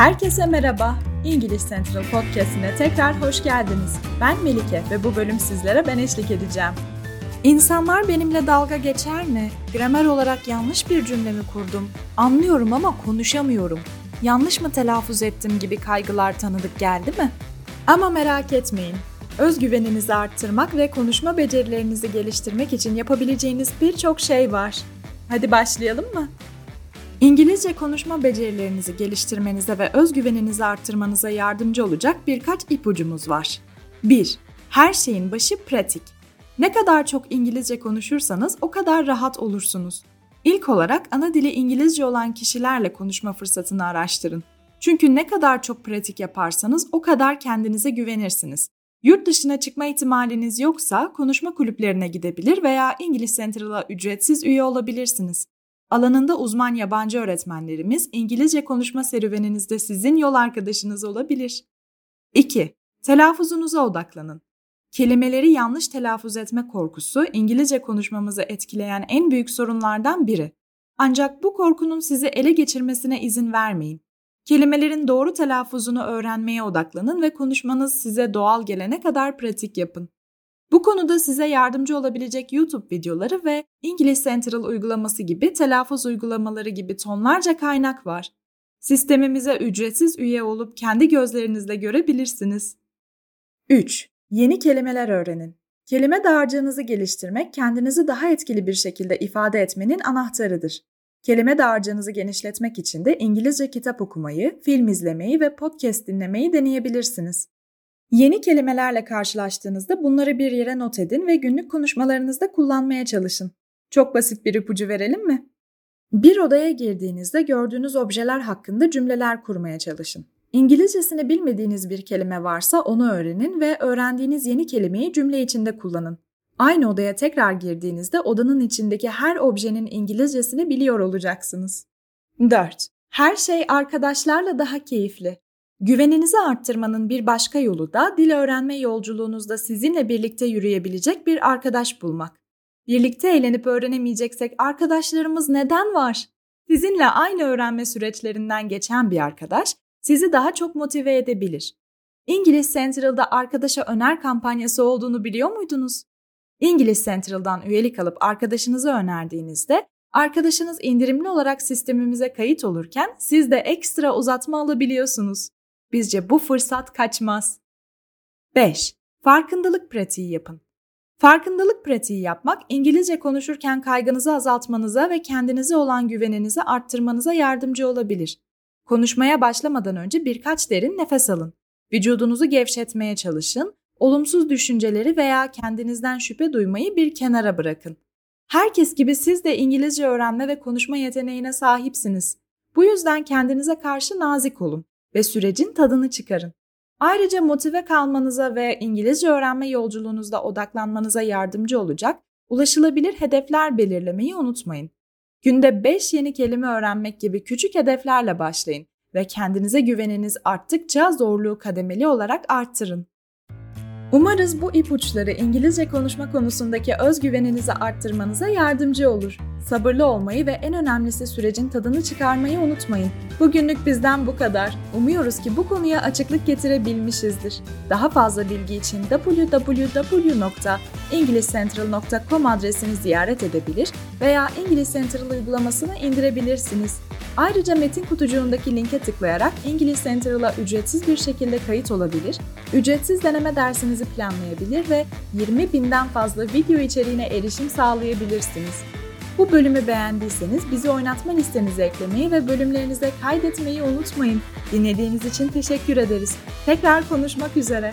Herkese merhaba. İngiliz Central Podcast'ine tekrar hoş geldiniz. Ben Melike ve bu bölüm sizlere ben eşlik edeceğim. İnsanlar benimle dalga geçer mi? Gramer olarak yanlış bir cümle mi kurdum? Anlıyorum ama konuşamıyorum. Yanlış mı telaffuz ettim gibi kaygılar tanıdık geldi mi? Ama merak etmeyin. Özgüveninizi arttırmak ve konuşma becerilerinizi geliştirmek için yapabileceğiniz birçok şey var. Hadi başlayalım mı? İngilizce konuşma becerilerinizi geliştirmenize ve özgüveninizi arttırmanıza yardımcı olacak birkaç ipucumuz var. 1. Her şeyin başı pratik. Ne kadar çok İngilizce konuşursanız o kadar rahat olursunuz. İlk olarak ana dili İngilizce olan kişilerle konuşma fırsatını araştırın. Çünkü ne kadar çok pratik yaparsanız o kadar kendinize güvenirsiniz. Yurt dışına çıkma ihtimaliniz yoksa konuşma kulüplerine gidebilir veya İngiliz Central'a ücretsiz üye olabilirsiniz. Alanında uzman yabancı öğretmenlerimiz İngilizce konuşma serüveninizde sizin yol arkadaşınız olabilir. 2. Telaffuzunuza odaklanın. Kelimeleri yanlış telaffuz etme korkusu İngilizce konuşmamızı etkileyen en büyük sorunlardan biri. Ancak bu korkunun sizi ele geçirmesine izin vermeyin. Kelimelerin doğru telaffuzunu öğrenmeye odaklanın ve konuşmanız size doğal gelene kadar pratik yapın. Bu konuda size yardımcı olabilecek YouTube videoları ve İngiliz Central uygulaması gibi telaffuz uygulamaları gibi tonlarca kaynak var. Sistemimize ücretsiz üye olup kendi gözlerinizle görebilirsiniz. 3. Yeni kelimeler öğrenin. Kelime dağarcığınızı geliştirmek kendinizi daha etkili bir şekilde ifade etmenin anahtarıdır. Kelime dağarcığınızı genişletmek için de İngilizce kitap okumayı, film izlemeyi ve podcast dinlemeyi deneyebilirsiniz. Yeni kelimelerle karşılaştığınızda bunları bir yere not edin ve günlük konuşmalarınızda kullanmaya çalışın. Çok basit bir ipucu verelim mi? Bir odaya girdiğinizde gördüğünüz objeler hakkında cümleler kurmaya çalışın. İngilizcesini bilmediğiniz bir kelime varsa onu öğrenin ve öğrendiğiniz yeni kelimeyi cümle içinde kullanın. Aynı odaya tekrar girdiğinizde odanın içindeki her objenin İngilizcesini biliyor olacaksınız. 4. Her şey arkadaşlarla daha keyifli. Güveninizi arttırmanın bir başka yolu da dil öğrenme yolculuğunuzda sizinle birlikte yürüyebilecek bir arkadaş bulmak. Birlikte eğlenip öğrenemeyeceksek arkadaşlarımız neden var? Sizinle aynı öğrenme süreçlerinden geçen bir arkadaş sizi daha çok motive edebilir. İngiliz Central'da arkadaşa öner kampanyası olduğunu biliyor muydunuz? İngiliz Central'dan üyelik alıp arkadaşınızı önerdiğinizde arkadaşınız indirimli olarak sistemimize kayıt olurken siz de ekstra uzatma alabiliyorsunuz. Bizce bu fırsat kaçmaz. 5. Farkındalık pratiği yapın. Farkındalık pratiği yapmak İngilizce konuşurken kaygınızı azaltmanıza ve kendinize olan güveninizi arttırmanıza yardımcı olabilir. Konuşmaya başlamadan önce birkaç derin nefes alın. Vücudunuzu gevşetmeye çalışın, olumsuz düşünceleri veya kendinizden şüphe duymayı bir kenara bırakın. Herkes gibi siz de İngilizce öğrenme ve konuşma yeteneğine sahipsiniz. Bu yüzden kendinize karşı nazik olun ve sürecin tadını çıkarın. Ayrıca motive kalmanıza ve İngilizce öğrenme yolculuğunuzda odaklanmanıza yardımcı olacak ulaşılabilir hedefler belirlemeyi unutmayın. Günde 5 yeni kelime öğrenmek gibi küçük hedeflerle başlayın ve kendinize güveniniz arttıkça zorluğu kademeli olarak arttırın. Umarız bu ipuçları İngilizce konuşma konusundaki özgüveninizi arttırmanıza yardımcı olur. Sabırlı olmayı ve en önemlisi sürecin tadını çıkarmayı unutmayın. Bugünlük bizden bu kadar. Umuyoruz ki bu konuya açıklık getirebilmişizdir. Daha fazla bilgi için www.englishcentral.com adresini ziyaret edebilir veya İngiliz Central uygulamasını indirebilirsiniz. Ayrıca metin kutucuğundaki linke tıklayarak İngiliz Central'a ücretsiz bir şekilde kayıt olabilir, ücretsiz deneme dersinizi planlayabilir ve 20 binden fazla video içeriğine erişim sağlayabilirsiniz. Bu bölümü beğendiyseniz bizi oynatma listenize eklemeyi ve bölümlerinize kaydetmeyi unutmayın. Dinlediğiniz için teşekkür ederiz. Tekrar konuşmak üzere.